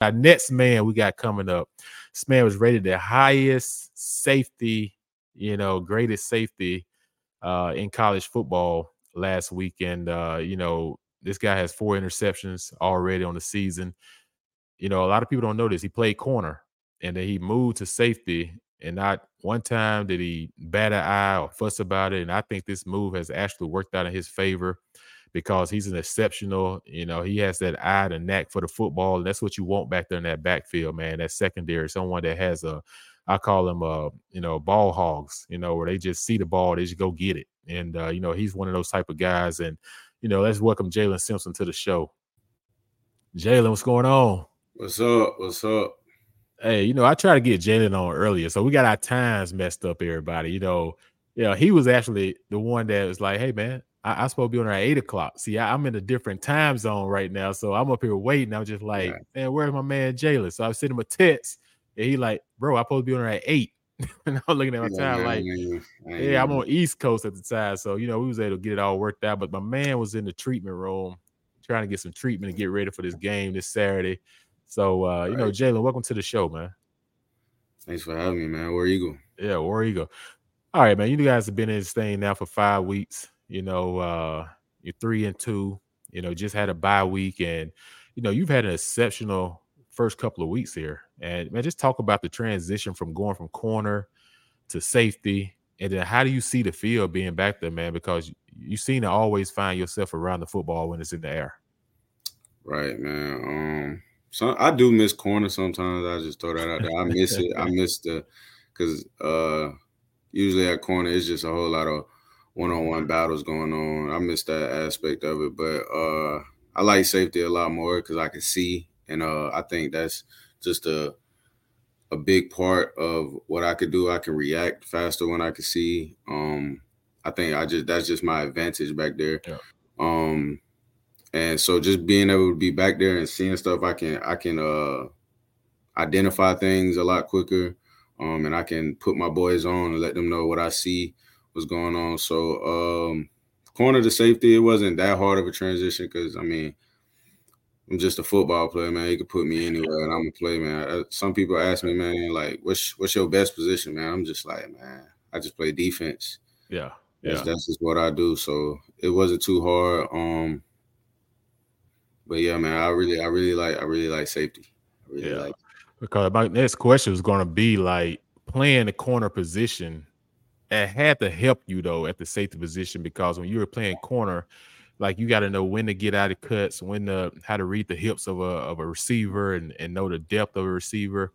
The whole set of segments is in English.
Our next man we got coming up. This man was rated the highest safety, you know, greatest safety uh, in college football last weekend. Uh, you know, this guy has four interceptions already on the season. You know, a lot of people don't know this. He played corner and then he moved to safety. And not one time did he bat an eye or fuss about it. And I think this move has actually worked out in his favor because he's an exceptional, you know, he has that eye and knack for the football. And that's what you want back there in that backfield, man. That secondary, someone that has a, I call them, uh, you know, ball hogs, you know, where they just see the ball, they just go get it. And, uh, you know, he's one of those type of guys. And, you know, let's welcome Jaylin Simpson to the show. Jaylin, what's going on? What's up? What's up? Hey, you know, I tried to get Jaylin on earlier, so we got our times messed up, everybody. You know, yeah, he was actually the one that was like, "Hey, man, I, I supposed to be on at eight o'clock. See, I, am in a different time zone right now, so I'm up here waiting. I'm just like, yeah. man, where's my man Jaylin? So I sent him a text, and he like, bro, I supposed to be on at eight. and I'm looking at my yeah, time like, yeah, I'm on East Coast at the time, so you know we was able to get it all worked out. But my man was in the treatment room trying to get some treatment and get ready for this game this Saturday. So uh, you know, Jaylin, welcome to the show, man. Thanks for having me, man. Where you go? Yeah, where you go? All right, man. You guys have been in this thing now for five weeks. You know, uh, you're three and two. You know, just had a bye week, and you know you've had an exceptional first couple of weeks here. And man, just talk about the transition from going from corner to safety, and then how do you see the field being back there, man? Because you seem to always find yourself around the football when it's in the air. Right, man. Um, so I do miss corner sometimes. I just throw that out there. I miss it. I miss the because uh usually at corner it's just a whole lot of one-on-one battles going on. I miss that aspect of it, but uh I like safety a lot more because I can see, and uh I think that's just a a big part of what I could do. I can react faster when I can see. Um I think I just that's just my advantage back there. Yeah. Um and so just being able to be back there and seeing stuff, I can I can uh identify things a lot quicker. Um, and I can put my boys on and let them know what I see, what's going on. So um corner to safety, it wasn't that hard of a transition because I mean I'm just a football player, man. You could put me anywhere, and I'm a play, man. Some people ask me, man, like, what's what's your best position, man? I'm just like, man, I just play defense. Yeah, yeah. That's, that's just what I do. So it wasn't too hard. Um, but yeah, man, I really, I really like, I really like safety. I really yeah. like. Because my next question was going to be like playing the corner position. It had to help you though at the safety position because when you were playing corner, like you got to know when to get out of cuts, when to how to read the hips of a of a receiver and, and know the depth of a receiver.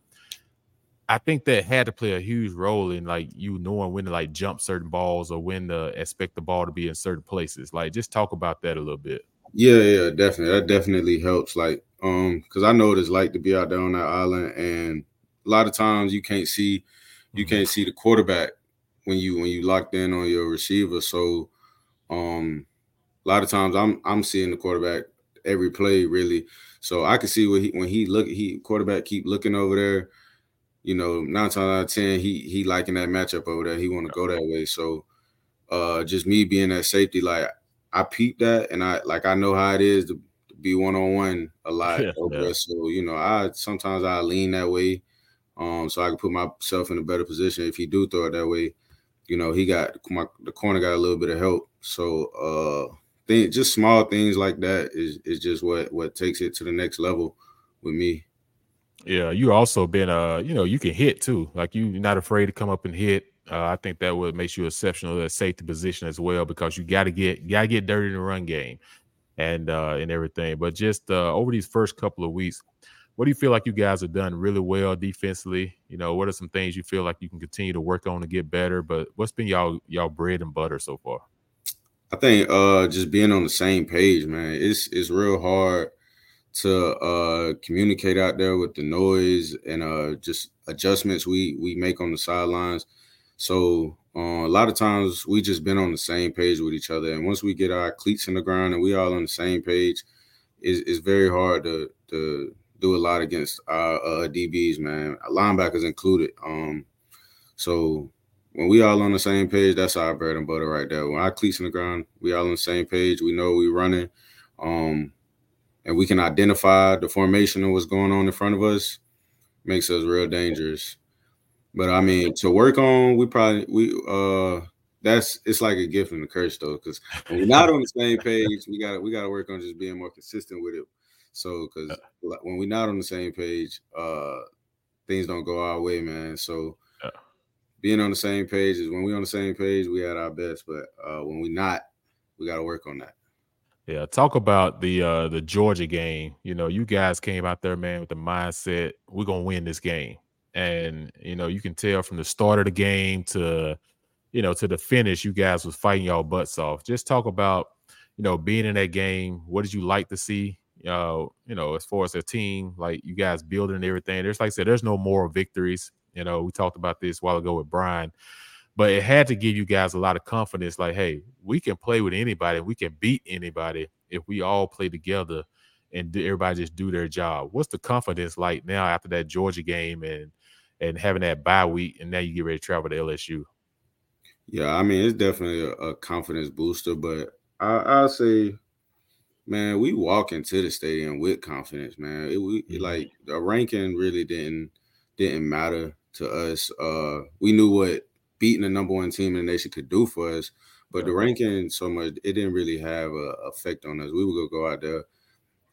I think that had to play a huge role in like you knowing when to like jump certain balls or when to expect the ball to be in certain places. Like just talk about that a little bit. Yeah, yeah, definitely. That definitely helps. Like, um, because I know what it's like to be out there on that island, and a lot of times you can't see, you mm-hmm. can't see the quarterback when you when you locked in on your receiver. So, um, a lot of times I'm I'm seeing the quarterback every play really. So I can see when he when he look he quarterback keep looking over there. You know, nine times out of ten, he he liking that matchup over there. He want to go that way. So, uh, just me being that safety, like I peep that, and I like I know how it is to, to be one on one a lot. Yeah, yeah. So you know, I sometimes I lean that way, um, so I can put myself in a better position if he do throw it that way. You know, he got my the corner got a little bit of help. So uh, thing just small things like that is is just what what takes it to the next level with me. Yeah, you also been uh, you know, you can hit too. Like you, you're not afraid to come up and hit. Uh, I think that would makes you exceptional at safety position as well because you got to get got to get dirty in the run game and uh, and everything. But just uh, over these first couple of weeks, what do you feel like you guys have done really well defensively? You know, what are some things you feel like you can continue to work on to get better? But what's been y'all y'all bread and butter so far? I think uh, just being on the same page, man. It's it's real hard to uh, communicate out there with the noise and uh, just adjustments we we make on the sidelines so uh, a lot of times we just been on the same page with each other, and once we get our cleats in the ground and we all on the same page, it's, it's very hard to to do a lot against our uh, DBs, man, linebackers included. Um, so when we all on the same page, that's our bread and butter right there. When our cleats in the ground, we all on the same page. We know we running. Um, and we can identify the formation and what's going on in front of us, makes us real dangerous. But I mean, to work on, we probably we uh that's it's like a gift and a curse though, because we're not on the same page, we got we got to work on just being more consistent with it. So, because uh. when we're not on the same page, uh, things don't go our way, man. So, uh. being on the same page is when we're on the same page, we at our best. But uh, when we're not, we got to work on that. Yeah, talk about the uh the Georgia game. You know, you guys came out there, man, with the mindset we're gonna win this game, and you know you can tell from the start of the game to you know, to the finish, you guys was fighting y'all butts off. Just talk about, you know, being in that game. What did you like to see? Uh, you know, as far as a team, like you guys building everything. There's like I said, there's no moral victories. You know, we talked about this a while ago with Brian, but it had to give you guys a lot of confidence. Like, hey, we can play with anybody, we can beat anybody if we all play together and everybody just do their job. What's the confidence like now after that Georgia game and and having that bye week, and now you get ready to travel to LSU? Yeah, I mean it's definitely a, a confidence booster, but I, I'll say, man, we walk into the stadium with confidence, man. It, we mm-hmm. like the ranking really didn't didn't matter to us. Uh, we knew what beating the number one team in the nation could do for us, but the ranking so much it didn't really have a effect on us. We would go out there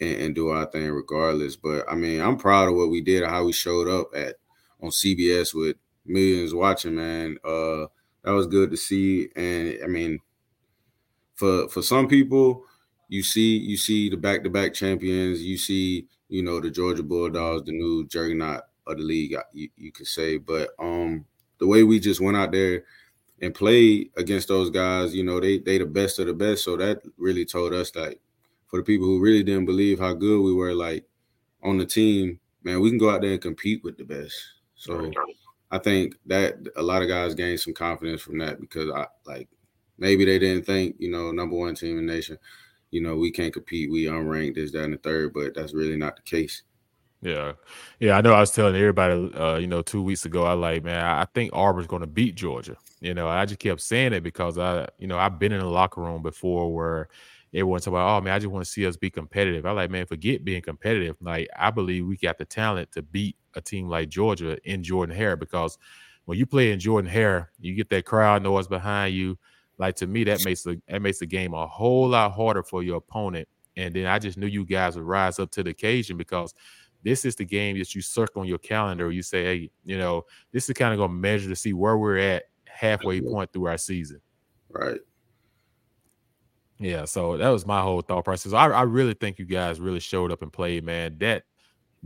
and, and do our thing regardless. But I mean, I'm proud of what we did, how we showed up at on CBS with millions watching, man. Uh, that was good to see. And I mean, for for some people, you see you see the back to back champions. You see you know the Georgia Bulldogs, the new juggernaut of the league. You, you could say, but um, the way we just went out there and played against those guys, you know, they they the best of the best. So that really told us that for the people who really didn't believe how good we were, like on the team, man, we can go out there and compete with the best. So I think that a lot of guys gained some confidence from that because I like maybe they didn't think, you know, number one team in the nation, you know, we can't compete, we unranked this, that, and the third, but that's really not the case. Yeah, yeah, I know. I was telling everybody, uh, you know, two weeks ago, I like, man, I think Auburn's going to beat Georgia. You know, I just kept saying it because I, you know, I've been in a locker room before where everyone's about, oh man, I just want to see us be competitive. I like, man, forget being competitive. Like, I believe we got the talent to beat a team like Georgia in Jordan Hare because when you play in Jordan Hare, you get that crowd noise behind you. Like to me, that makes the that makes the game a whole lot harder for your opponent. And then I just knew you guys would rise up to the occasion because this is the game that you circle on your calendar. You say, hey, you know, this is kind of gonna measure to see where we're at halfway point through our season. Right. Yeah, so that was my whole thought process. I, I really think you guys really showed up and played, man. That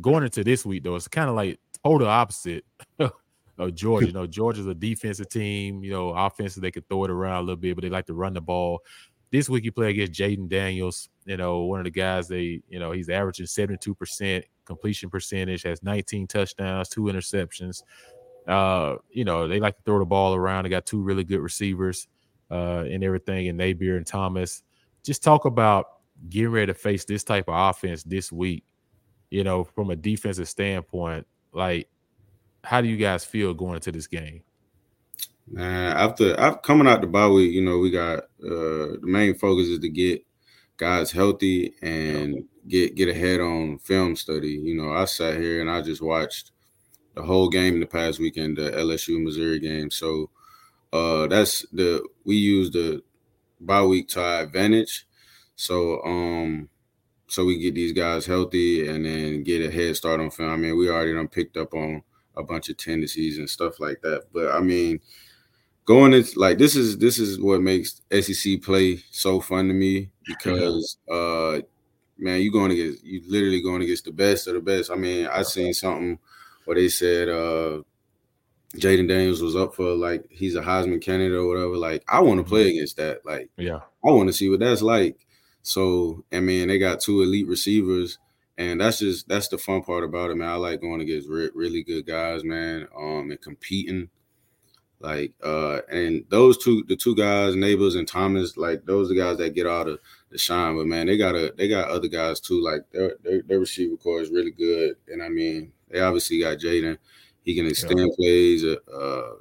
going into this week though, it's kind of like total opposite of Georgia. You know, Georgia's a defensive team. You know, offensive they could throw it around a little bit, but they like to run the ball. This week you play against Jayden Daniels. You know, one of the guys they, you know, he's averaging seventy two percent completion percentage, has nineteen touchdowns, two interceptions. Uh, you know, they like to throw the ball around. They got two really good receivers uh, and everything, and Nabers and Thomas. Just talk about getting ready to face this type of offense this week. You know, from a defensive standpoint, like how do you guys feel going into this game? Man, after after coming out the bye week, you know, we got uh the main focus is to get guys healthy and get get ahead on film study. You know, I sat here and I just watched the whole game the past weekend, the LSU Missouri game. So uh that's the we use the bye week to our advantage. So um so we get these guys healthy and then get a head start on film. I mean, we already done picked up on a bunch of tendencies and stuff like that. But I mean, going into like this is this is what makes SEC play so fun to me because uh man, you're going to get you literally going against the best of the best. I mean, I seen something where they said uh Jayden Daniels was up for like he's a Heisman candidate or whatever. Like, I want to play mm-hmm. against that. Like, yeah, I want to see what that's like. So, I mean, they got two elite receivers, and that's just that's the fun part about it, man. I like going against re- really good guys, man, um, and competing. Like, uh, and those two, the two guys, Nabers and Thomas, like those are the guys that get all the, the shine. But man, they got a they got other guys too. Like their their, their receiver corps is really good, and I mean, they obviously got Jayden he can extend yeah. plays. Uh, uh,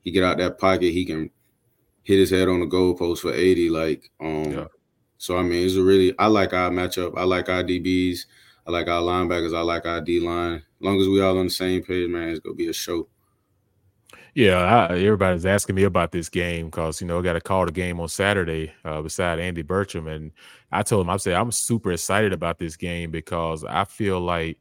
he get out that pocket. He can hit his head on the goalpost for 80. Like, um, yeah. So I mean, it's a really I like our matchup. I like our DBs. I like our linebackers. I like our D line. As long as we all on the same page, man, it's gonna be a show. Yeah, I, everybody's asking me about this game because you know I got to call the game on Saturday uh, beside Andy Burcham, and I told him I said I'm super excited about this game because I feel like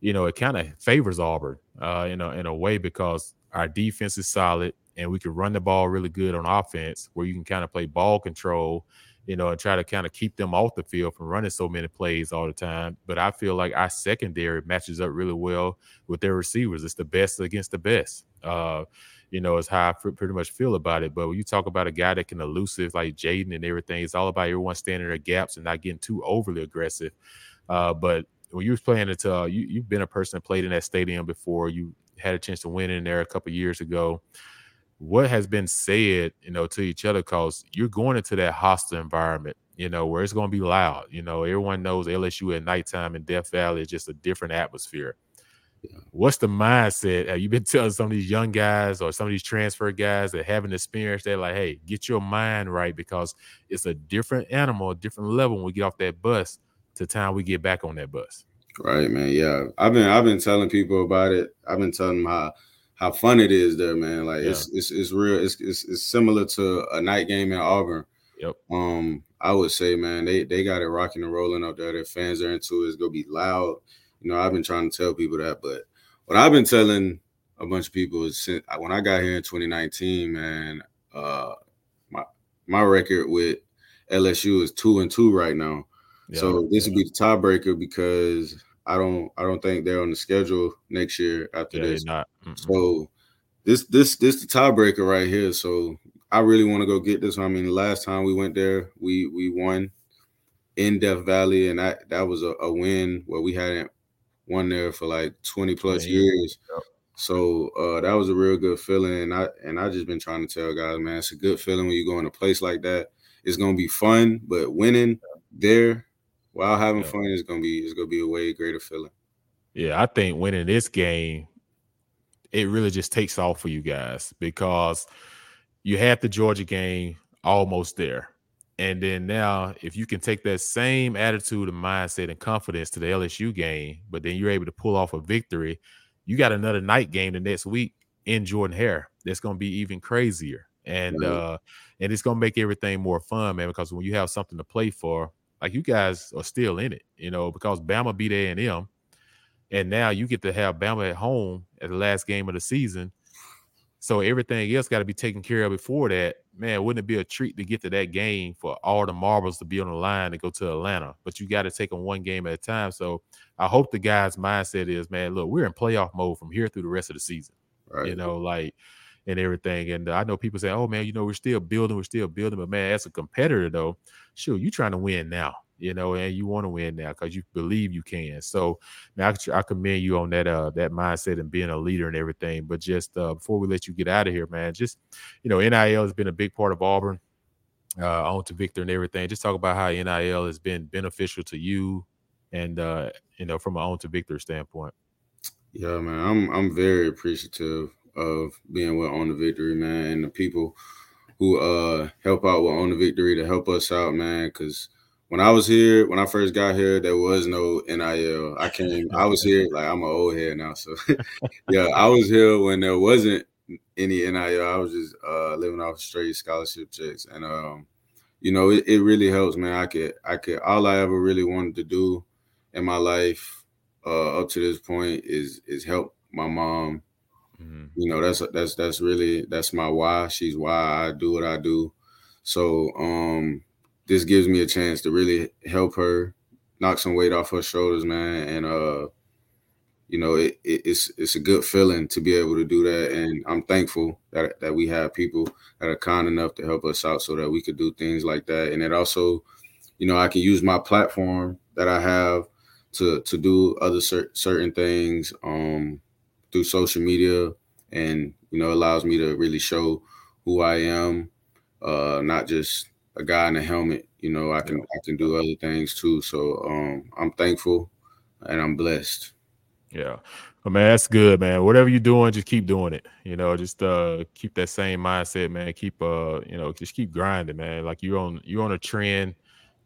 you know it kind of favors Auburn uh, in a in a way because our defense is solid and we can run the ball really good on offense where you can kind of play ball control you know, and try to kind of keep them off the field from running so many plays all the time. But I feel like our secondary matches up really well with their receivers. It's the best against the best. Uh, you know, is how I pretty much feel about it. But when you talk about a guy that can elusive like Jayden and everything, it's all about everyone standing their gaps and not getting too overly aggressive. Uh, but when you was playing it, uh, you you've been a person that played in that stadium before. You had a chance to win in there a couple years ago. What has been said, you know, to each other, cause you're going into that hostile environment, you know, where it's going to be loud. You know, everyone knows LSU at nighttime in Death Valley is just a different atmosphere what's the mindset? Have you been telling some of these young guys or some of these transfer guys that haven't experienced they're like, hey, get your mind right because it's a different animal, a different level when we get off that bus to time we get back on that bus. Right, man. Yeah. I've been I've been telling people about it. I've been telling them how how fun it is there, man. Like yeah. it's, it's it's real. It's, it's it's similar to a night game in Auburn. Yep. Um, I would say, man, they they got it rocking and rolling up there. Their fans are into it. It's gonna be loud. You know, I've been trying to tell people that, but what I've been telling a bunch of people is since when I got here in 2019, man, uh, my my record with LSU is two and two right now. Yeah, so this yeah. would be the tiebreaker because I don't I don't think they're on the schedule next year after yeah, this. So this this this the tiebreaker right here. So I really want to go get this. I mean, the last time we went there, we we won in Death Valley, and that that was a, a win where we hadn't won there for like 20 plus yeah, years. Yep. So uh, that was a real good feeling. And I and I just been trying to tell guys, man, it's a good feeling when you go in a place like that. It's gonna be fun, but winning there while having fun is gonna be it's gonna be a way greater feeling. Yeah, I think winning this game, it really just takes off for you guys because you had the Georgia game almost there. And then now, if you can take that same attitude and mindset and confidence to the LSU game, but then you're able to pull off a victory, you got another night game the next week in Jordan Hare. That's going to be even crazier, and right. uh, and it's going to make everything more fun, man. Because when you have something to play for, like you guys are still in it, you know, because Bama beat A and M, and now you get to have Bama at home at the last game of the season so everything else got to be taken care of before that. Man, wouldn't it be a treat to get to that game for all the marbles to be on the line to go to Atlanta? But you got to take them one game at a time. So I hope the guys' mindset is, man, look, we're in playoff mode from here through the rest of the season. Right. You know, like and everything. And uh, I know people say, "Oh man, you know, we're still building, we're still building." But man, as a competitor, though, sure, you trying to win now you know, and you want to win now because you believe you can. So, man, I, I, commend you on that uh that mindset and being a leader and everything. But just uh, before we let you get out of here, man, just you know, NIL has been a big part of Auburn. Uh, on to Victory and everything. Just talk about how NIL has been beneficial to you, and uh, you know, from an on to Victory standpoint. Yeah, man, I'm I'm very appreciative of being with On the Victory, man, and the people who uh help out with On the Victory to help us out, man, because when I was here, when I first got here, there was no NIL. I came, I was here like I'm an old head now, so yeah, I was here when there wasn't any NIL. I was just uh, living off straight scholarship checks, and um, you know, it, it really helps, man. I could, I could, all I ever really wanted to do in my life uh, up to this point is is help my mom. Mm-hmm. You know, that's that's that's really that's my why. She's why I do what I do. So um this gives me a chance to really help her knock some weight off her shoulders, man. And uh, you know, it, it, it's it's a good feeling to be able to do that, and I'm thankful that that we have people that are kind enough to help us out so that we could do things like that. And it also, you know, I can use my platform that I have to to do other cer- certain things um, through social media, and you know, allows me to really show who I am, uh, not just a guy in a helmet. You know, I can I can do other things too. So um, I'm thankful and I'm blessed. Yeah. Well, man, that's good, man. Whatever you're doing, just keep doing it. You know, just uh keep that same mindset, man. Keep uh, you know, just keep grinding, man. Like you're on you're on a trend.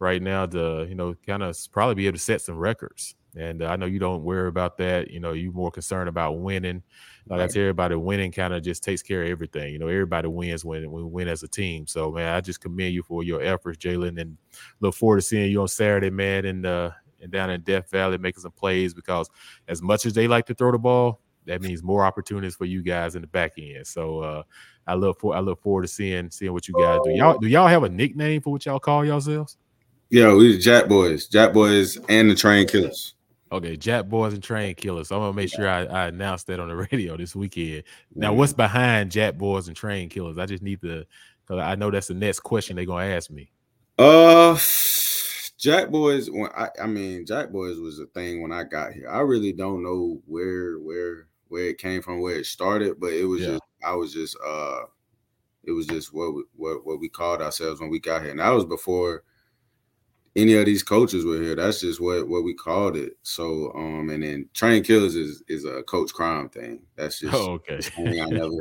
right now to you know kind of probably be able to set some records. And uh, I know you don't worry about that. You know, you're more concerned about winning. Like right. I tell everybody, winning kind of just takes care of everything. You know, everybody wins when, when we win as a team. So, man, I just commend you for your efforts, Jaylin, and look forward to seeing you on Saturday, man, and uh, and down in Death Valley making some plays because as much as they like to throw the ball, that means more opportunities for you guys in the back end. So uh, I look for I look forward to seeing seeing what you guys do. Y'all do y'all have a nickname for what y'all call yourselves? Yeah, we the Jack Boys, Jack Boys, and the Train Killers. Okay, Jack Boys and Train Killers. So I'm gonna make sure I, I announce that on the radio this weekend. Now, what's behind Jack Boys and Train Killers? I just need to, because I know that's the next question they're gonna ask me. Uh, Jack Boys. When I, I mean, Jack Boys was a thing when I got here. I really don't know where where where it came from, where it started, but it was yeah. just I was just uh, it was just what we, what what we called ourselves when we got here, and that was before any of these coaches were here. That's just what what we called it. So um and then train killers is is a coach crime thing. That's just oh, okay. I never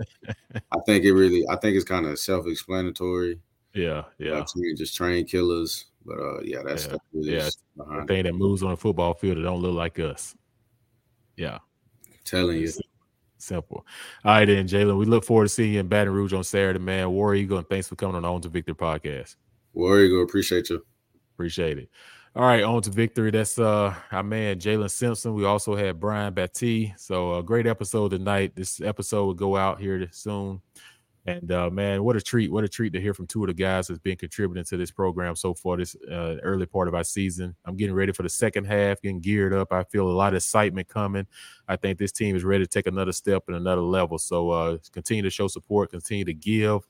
I think it really I think it's kind of self-explanatory. Yeah, yeah. to just train killers. But uh yeah, that's yeah, really yeah. the thing that moves on the football field that don't look like us. Yeah. I'm telling you. Simple. All right, then, Jaylin. We look forward to seeing you in Baton Rouge on Saturday, man. War Eagle, and thanks for coming on the On to Victory podcast. War Eagle, appreciate you. Appreciate it. All right, on to victory. That's uh our man Jaylin Simpson. We also had Brian Battie. So a great episode tonight. This episode will go out here soon. And uh, man, what a treat! What a treat to hear from two of the guys that's been contributing to this program so far. This uh, early part of our season. I'm getting ready for the second half, getting geared up. I feel a lot of excitement coming. I think this team is ready to take another step and another level. So uh, continue to show support, continue to give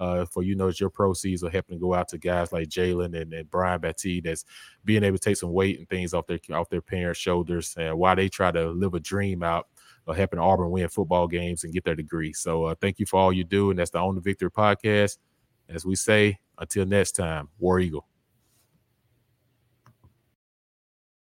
uh, for you know your proceeds are helping to go out to guys like Jaylin and, and Brian Battie that's being able to take some weight and things off their off their parents' shoulders and why they try to live a dream out of helping Auburn win football games and get their degree. So uh, thank you for all you do, and that's the On the Victory podcast. As we say, until next time, War Eagle.